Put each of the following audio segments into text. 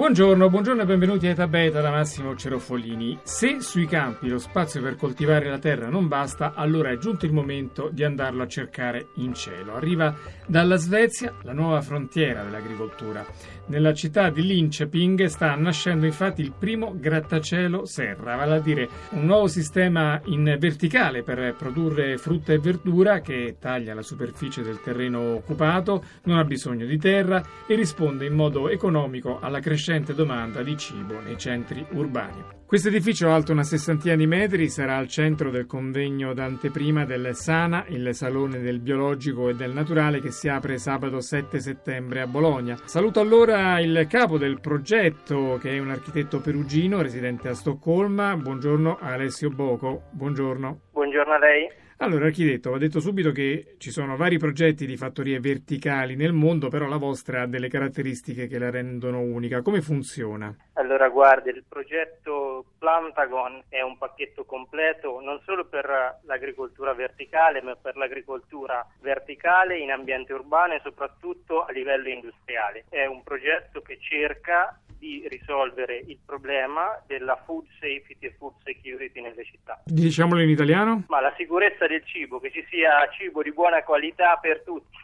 Buongiorno, buongiorno e benvenuti a Eta da Massimo Cerofolini. Se sui campi lo spazio per coltivare la terra non basta, allora è giunto il momento di andarlo a cercare in cielo. Arriva dalla Svezia la nuova frontiera dell'agricoltura. Nella città di Linköping sta nascendo infatti il primo grattacielo serra, vale a dire un nuovo sistema in verticale per produrre frutta e verdura che taglia la superficie del terreno occupato, non ha bisogno di terra e risponde in modo economico alla crescente domanda di cibo nei centri urbani. Questo edificio alto una sessantina di metri sarà al centro del convegno d'anteprima del Sana, il Salone del Biologico e del Naturale che si apre sabato 7 settembre a Bologna. Saluto allora il capo del progetto che è un architetto perugino residente a Stoccolma. Buongiorno Alessio Boco. Buongiorno. Buongiorno a lei. Allora, architetto, va detto subito che ci sono vari progetti di fattorie verticali nel mondo, però la vostra ha delle caratteristiche che la rendono unica. Come funziona? Allora, guardi, il progetto Plantagon è un pacchetto completo non solo per l'agricoltura verticale, ma per l'agricoltura verticale in ambiente urbano e soprattutto a livello industriale. È un progetto che cerca di risolvere il problema della food safety e food security nelle città. Diciamolo in italiano? Ma la sicurezza del cibo, che ci sia cibo di buona qualità per tutti.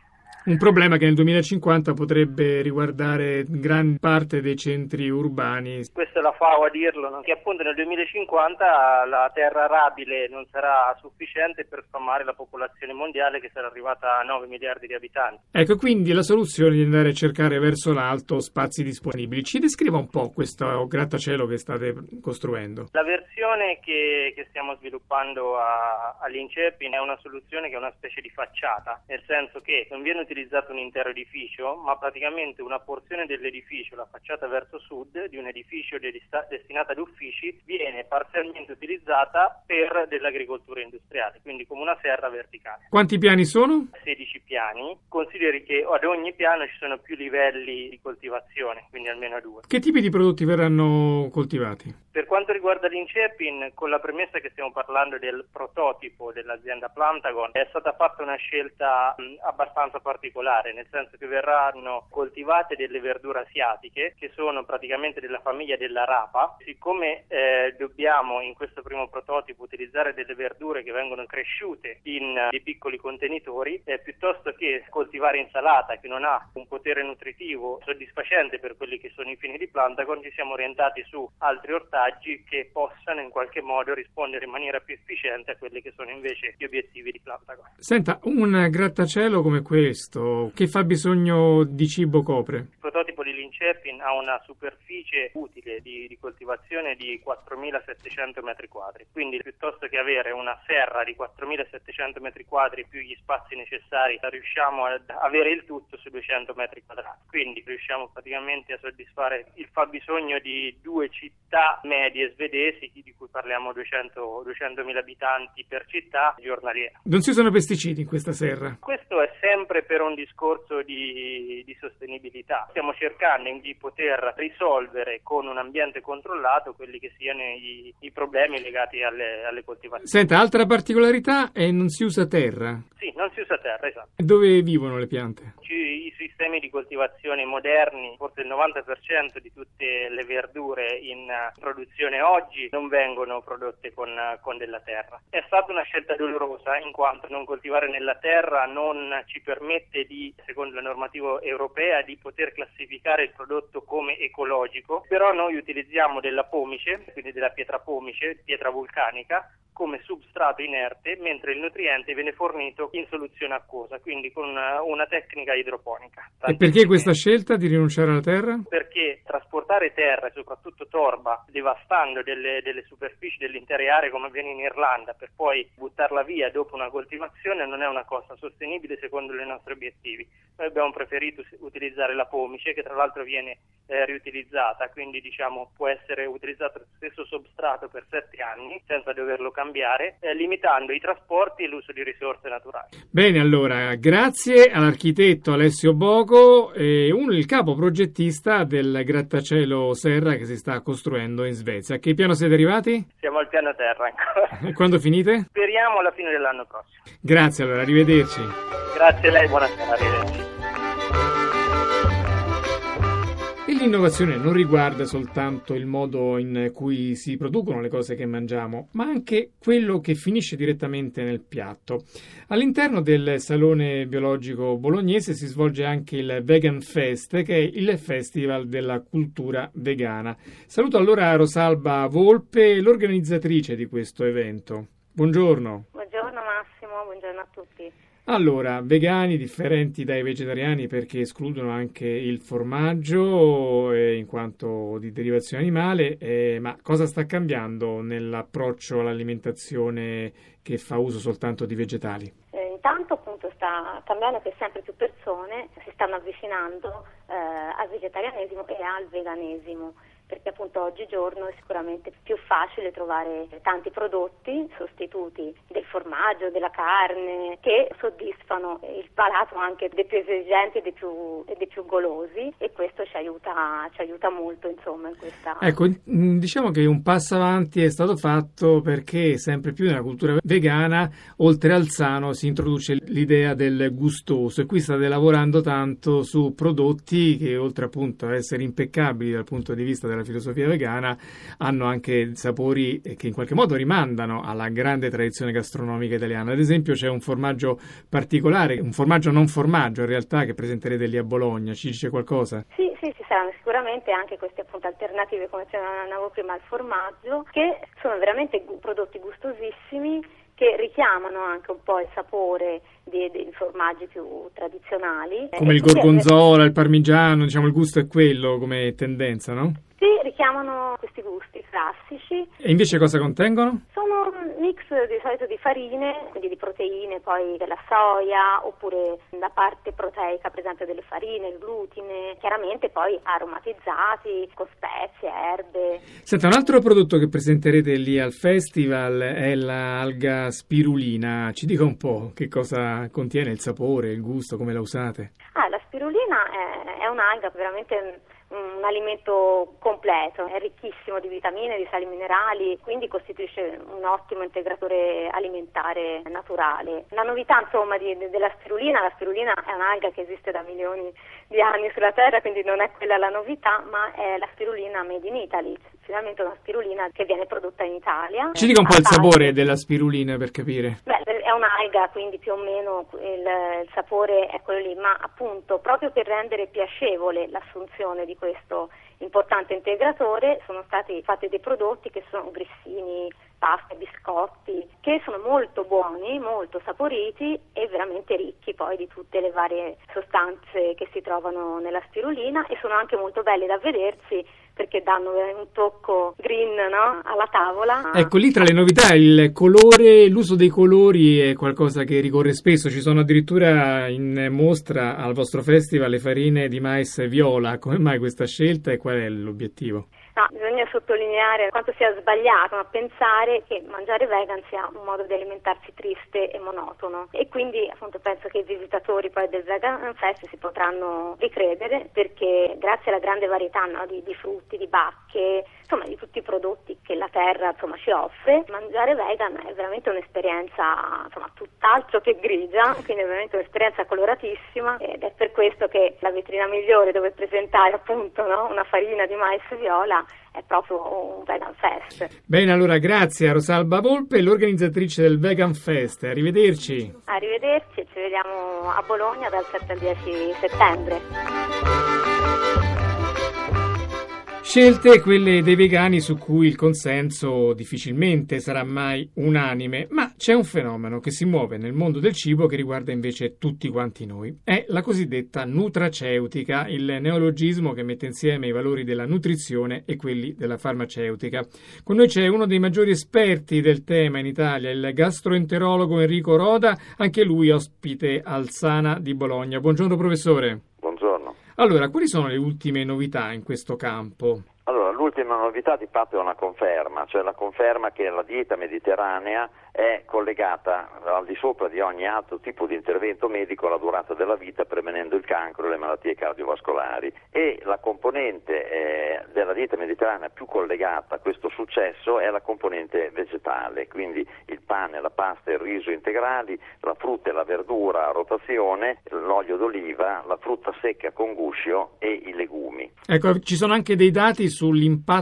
Un problema che nel 2050 potrebbe riguardare gran parte dei centri urbani. Questa è la FAO a dirlo, no? che appunto nel 2050 la terra arabile non sarà sufficiente per sfamare la popolazione mondiale che sarà arrivata a 9 miliardi di abitanti. Ecco, quindi la soluzione è di andare a cercare verso l'alto spazi disponibili. Ci descriva un po' questo grattacielo che state costruendo. La versione che, che stiamo sviluppando a, all'Incepin è una soluzione che è una specie di facciata, nel senso che non viene utilizzata utilizzato un intero edificio, ma praticamente una porzione dell'edificio, la facciata verso sud, di un edificio destinato ad uffici, viene parzialmente utilizzata per dell'agricoltura industriale, quindi come una serra verticale. Quanti piani sono? 16 piani. Consideri che ad ogni piano ci sono più livelli di coltivazione, quindi almeno due. Che tipi di prodotti verranno coltivati? Per quanto riguarda l'Incepin, con la premessa che stiamo parlando del prototipo dell'azienda Plantagon, è stata fatta una scelta abbastanza particolare, nel senso che verranno coltivate delle verdure asiatiche che sono praticamente della famiglia della rapa. Siccome eh, dobbiamo in questo primo prototipo utilizzare delle verdure che vengono cresciute in uh, dei piccoli contenitori, eh, piuttosto che coltivare insalata che non ha un potere nutritivo soddisfacente per quelli che sono i fini di Plantagon, ci siamo orientati su altri ortaggi che possano in qualche modo rispondere in maniera più efficiente a quelli che sono invece gli obiettivi di Plantagon. Senta, un grattacielo come questo, che fa bisogno di cibo copre? Il prototipo di Lincepin ha una superficie utile di, di coltivazione di 4.700 metri quadri, quindi piuttosto che avere una serra di 4.700 metri quadri più gli spazi necessari, riusciamo ad avere il tutto su 200 metri quadrati, quindi riusciamo praticamente a soddisfare il fabbisogno di due città medie svedesi, di cui parliamo 200, 200.000 abitanti per città giornaliera. Non ci sono pesticidi in questa serra? Questo è sempre per un discorso di, di sostenibilità. Stiamo cercando di poter risolvere con un ambiente controllato quelli che siano i, i problemi legati alle, alle coltivazioni. Senta, altra particolarità è non si usa terra. Sì, non si usa terra, esatto. Dove vivono le piante? I sistemi di coltivazione moderni, forse il 90% di tutte le verdure in produzione oggi non vengono prodotte con, con della terra. È stata una scelta dolorosa in quanto non coltivare nella terra non ci permette di, secondo la normativa europea, di poter classificare il prodotto come ecologico, però noi utilizziamo della pomice, quindi della pietra pomice, pietra vulcanica, come substrato inerte, mentre il nutriente viene fornito in soluzione acquosa, quindi con una, una tecnica idroponica. E perché questa scelta di rinunciare alla terra? Perché trasportare terra soprattutto torba, devastando delle, delle superfici delle intere aree come avviene in Irlanda, per poi buttarla via dopo una coltivazione, non è una cosa sostenibile secondo le nostre obiettivi. Noi abbiamo preferito utilizzare la pomice che tra l'altro viene eh, riutilizzata, quindi diciamo può essere utilizzato lo stesso substrato per sette anni senza doverlo cambiare, eh, limitando i trasporti e l'uso di risorse naturali. Bene, allora grazie all'architetto Alessio Boco, eh, uno il capo progettista del grattacielo Serra che si sta costruendo in Svezia. A che piano siete arrivati? Siamo al piano terra ancora. Quando finite? Speriamo alla fine dell'anno prossimo. Grazie allora, arrivederci. Grazie a lei, buonasera, arrivederci. L'innovazione non riguarda soltanto il modo in cui si producono le cose che mangiamo, ma anche quello che finisce direttamente nel piatto. All'interno del Salone Biologico Bolognese si svolge anche il Vegan Fest, che è il festival della cultura vegana. Saluto allora Rosalba Volpe, l'organizzatrice di questo evento. Buongiorno. Buongiorno Massimo, buongiorno a tutti. Allora, vegani differenti dai vegetariani perché escludono anche il formaggio eh, in quanto di derivazione animale, eh, ma cosa sta cambiando nell'approccio all'alimentazione che fa uso soltanto di vegetali? Eh, intanto appunto sta cambiando che sempre più persone si stanno avvicinando eh, al vegetarianesimo e al veganesimo perché appunto oggigiorno è sicuramente più facile trovare tanti prodotti sostituti del formaggio, della carne, che soddisfano il palato anche dei più esigenti e dei più, dei più golosi e questo ci aiuta, ci aiuta molto insomma in questa... Ecco, diciamo che un passo avanti è stato fatto perché sempre più nella cultura vegana, oltre al sano, si introduce l'idea del gustoso e qui state lavorando tanto su prodotti che oltre appunto a essere impeccabili dal punto di vista della della filosofia vegana hanno anche sapori che in qualche modo rimandano alla grande tradizione gastronomica italiana. Ad esempio c'è un formaggio particolare, un formaggio non formaggio in realtà che presenterete lì a Bologna, ci dice qualcosa? Sì, sì, ci saranno sicuramente anche queste appunto alternative come accennavo prima al formaggio che sono veramente prodotti gustosissimi che richiamano anche un po' il sapore dei, dei formaggi più tradizionali. Come il gorgonzola, il parmigiano, diciamo il gusto è quello come tendenza, no? Sì, richiamano questi gusti classici. E invece cosa contengono? Sono un mix di solito di farine, quindi di proteine, poi della soia, oppure la parte proteica per esempio delle farine, il glutine, chiaramente poi aromatizzati con spezie, erbe. Senta, un altro prodotto che presenterete lì al festival è l'alga spirulina. Ci dica un po' che cosa contiene, il sapore, il gusto, come la usate? Ah, la spirulina è, è un'alga veramente un alimento completo, è ricchissimo di vitamine, di sali minerali, quindi costituisce un ottimo integratore alimentare naturale. La novità insomma di, de, della spirulina, la spirulina è un'alga che esiste da milioni di anni sulla Terra, quindi non è quella la novità, ma è la spirulina made in Italy, finalmente una spirulina che viene prodotta in Italia. Ci dica un po' il sapore della spirulina per capire. Beh, è un'alga, quindi più o meno il, il sapore è quello lì, ma appunto proprio per rendere piacevole l'assunzione di questo importante integratore sono stati fatti dei prodotti che sono grissini, pasta, biscotti, che sono molto buoni, molto saporiti e veramente ricchi poi di tutte le varie sostanze che si trovano nella spirulina e sono anche molto belli da vedersi perché danno un tocco green no? alla tavola. Ecco, lì tra le novità il colore, l'uso dei colori è qualcosa che ricorre spesso, ci sono addirittura in mostra al vostro festival le farine di mais viola, come mai questa scelta e qual è l'obiettivo? No, bisogna sottolineare quanto sia sbagliato a pensare che mangiare vegan sia un modo di alimentarsi triste e monotono. E quindi appunto penso che i visitatori poi del Vegan Fest si potranno ricredere perché grazie alla grande varietà no, di, di, frutti, di bacche, insomma di tutti prodotti che la terra insomma, ci offre, mangiare vegan è veramente un'esperienza insomma, tutt'altro che grigia, quindi è veramente un'esperienza coloratissima ed è per questo che la vetrina migliore dove presentare appunto no, una farina di mais viola è proprio un Vegan Fest. Bene, allora grazie a Rosalba Volpe, l'organizzatrice del Vegan Fest. Arrivederci. Arrivederci, ci vediamo a Bologna dal 7 al 10 settembre. Scelte quelle dei vegani su cui il consenso difficilmente sarà mai unanime, ma c'è un fenomeno che si muove nel mondo del cibo che riguarda invece tutti quanti noi. È la cosiddetta nutraceutica, il neologismo che mette insieme i valori della nutrizione e quelli della farmaceutica. Con noi c'è uno dei maggiori esperti del tema in Italia, il gastroenterologo Enrico Roda, anche lui ospite al Sana di Bologna. Buongiorno professore. Allora, quali sono le ultime novità in questo campo? L'ultima novità di fatto è una conferma, cioè la conferma che la dieta mediterranea è collegata al di sopra di ogni altro tipo di intervento medico alla durata della vita prevenendo il cancro e le malattie cardiovascolari e la componente eh, della dieta mediterranea più collegata a questo successo è la componente vegetale, quindi il pane, la pasta, il riso integrali, la frutta e la verdura a rotazione, l'olio d'oliva, la frutta secca con guscio e i legumi. Ecco, ci sono anche dei dati sull'impatto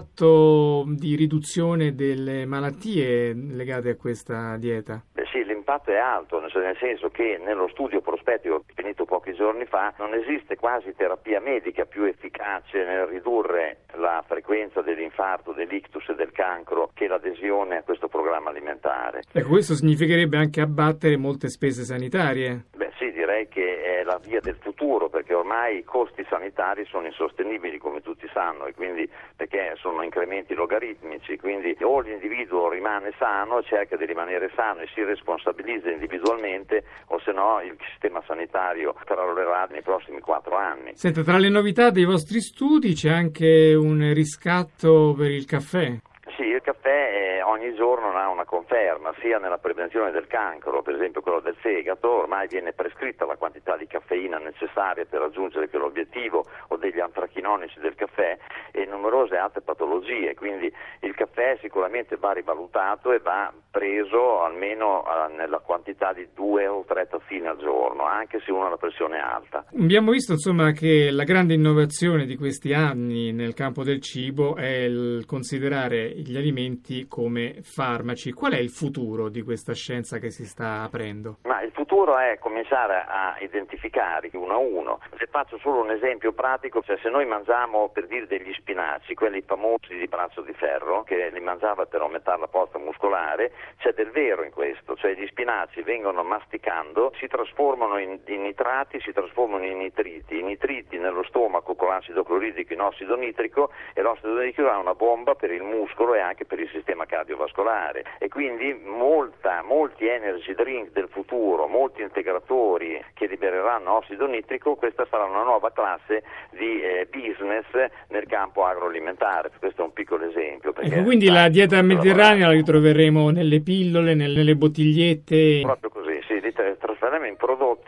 di riduzione delle malattie legate a questa dieta? Beh sì, l'impatto è alto, nel senso che nello studio prospettico finito pochi giorni fa non esiste quasi terapia medica più efficace nel ridurre la frequenza dell'infarto, dell'ictus e del cancro che l'adesione a questo programma alimentare. Ecco, questo significherebbe anche abbattere molte spese sanitarie. Beh sì, direi che è la via del futuro perché ormai i costi sanitari sono insostenibili come tutti sanno e quindi perché sono incrementi logaritmici, quindi o l'individuo rimane sano, cerca di rimanere sano e si responsabilizza individualmente o se no il sistema sanitario crollerà nei prossimi quattro anni. Senta, tra le novità dei vostri studi c'è anche un riscatto per il caffè? Sì, il caffè eh, ogni giorno ha una conferma, sia nella prevenzione del cancro, per esempio quello del fegato, ormai viene prescritta la quantità di caffeina necessaria per raggiungere quell'obiettivo o degli antrachinonici del caffè e numerose altre patologie, quindi il caffè sicuramente va rivalutato e va preso almeno uh, nella quantità di due o tre tazzine al giorno, anche se uno ha la pressione alta. Abbiamo visto insomma che la grande innovazione di questi anni nel campo del cibo è il considerare gli alimenti come farmaci. Qual è il futuro di questa scienza che si sta aprendo? Ma il futuro è cominciare a identificare uno a uno. Se faccio solo un esempio pratico, cioè se noi mangiamo per dire degli spinaci, quelli famosi di braccio di ferro, che li mangiava per aumentare la forza muscolare, c'è del vero in questo, cioè gli spinaci vengono masticando, si trasformano in, in nitrati, si trasformano in nitriti, i nitriti nello stomaco con l'acido cloridrico in ossido nitrico e l'ossido nitrico è una bomba per il muscolo e anche per il sistema cardiovascolare e quindi molta, molti energy drink del futuro, molti integratori che libereranno ossido nitrico, questa sarà una nuova classe di eh, business nel campo agroalimentare, questo è un piccolo esempio. Ecco, quindi la dieta mediterranea la ritroveremo nelle pillole, nelle bottigliette? Proprio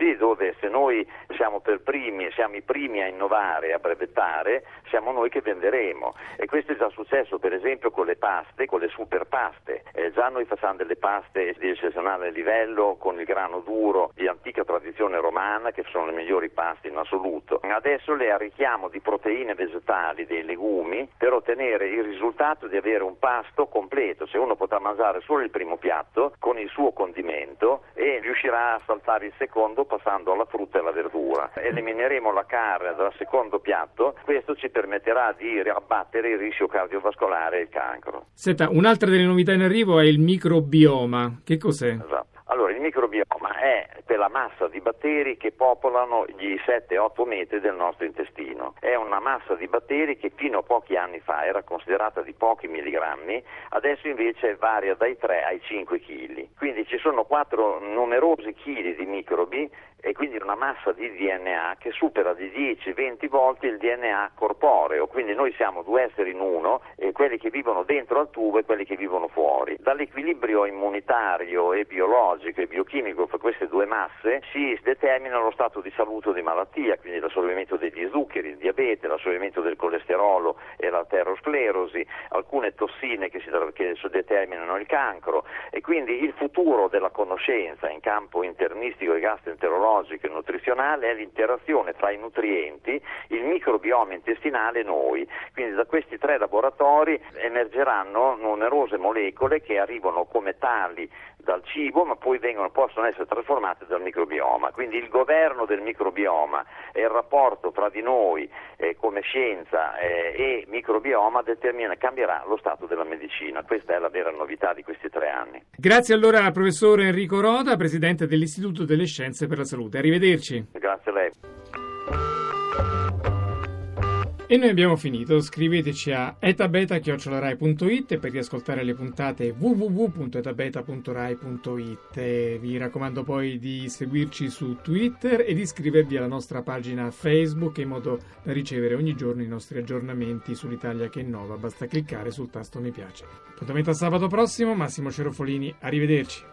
prodotti dove se noi siamo per primi, siamo i primi a innovare, a brevettare, siamo noi che venderemo. E questo è già successo per esempio con le paste, con le super paste. Eh, già noi facciamo delle paste di eccezionale livello con il grano duro di antica tradizione romana che sono le migliori paste in assoluto. Adesso le arricchiamo di proteine vegetali, dei legumi, per ottenere il risultato di avere un pasto completo. Se uno potrà mangiare solo il primo piatto con il suo condimento e riuscirà a saltare il secondo passando alla frutta e alla verdura. Elimineremo la carne dal secondo piatto, questo ci permetterà di abbattere il rischio cardiovascolare e il cancro. Senta, un'altra delle novità in arrivo è il microbioma. Che cos'è? Esatto. Allora, il microbioma è quella massa di batteri che popolano gli 7-8 metri del nostro intestino. È una massa di batteri che fino a pochi anni fa era considerata di pochi milligrammi, adesso invece varia dai 3 ai 5 kg. Quindi ci sono 4 numerosi chili di microbi e quindi una massa di DNA che supera di 10-20 volte il DNA corporeo, quindi noi siamo due esseri in uno, e quelli che vivono dentro al tubo e quelli che vivono fuori. Dall'equilibrio immunitario e biologico e biochimico fra queste due masse si determina lo stato di salute o di malattia, quindi l'assorbimento degli zuccheri, il diabete, l'assorbimento del colesterolo e l'arterosclerosi, alcune tossine che, si, che determinano il cancro e quindi il futuro della conoscenza in campo internistico e gastroenterologico biologico nutrizionale è l'interazione tra i nutrienti, il microbioma intestinale e noi. Quindi da questi tre laboratori emergeranno numerose molecole che arrivano come tali dal cibo ma poi vengono, possono essere trasformate dal microbioma. Quindi il governo del microbioma e il rapporto tra di noi eh, come scienza eh, e microbioma determina, cambierà lo stato della medicina. Questa è la vera novità di questi tre anni. Grazie allora al professor Enrico Roda, presidente dell'Istituto delle Scienze per la Salute. Arrivederci. Grazie a lei. E noi abbiamo finito, scriveteci a etabeta.rai.it per riascoltare le puntate www.etabeta.rai.it. Vi raccomando poi di seguirci su Twitter e di iscrivervi alla nostra pagina Facebook in modo da ricevere ogni giorno i nostri aggiornamenti sull'Italia che innova. Basta cliccare sul tasto mi piace. Appuntamento a sabato prossimo, Massimo Cerofolini, arrivederci.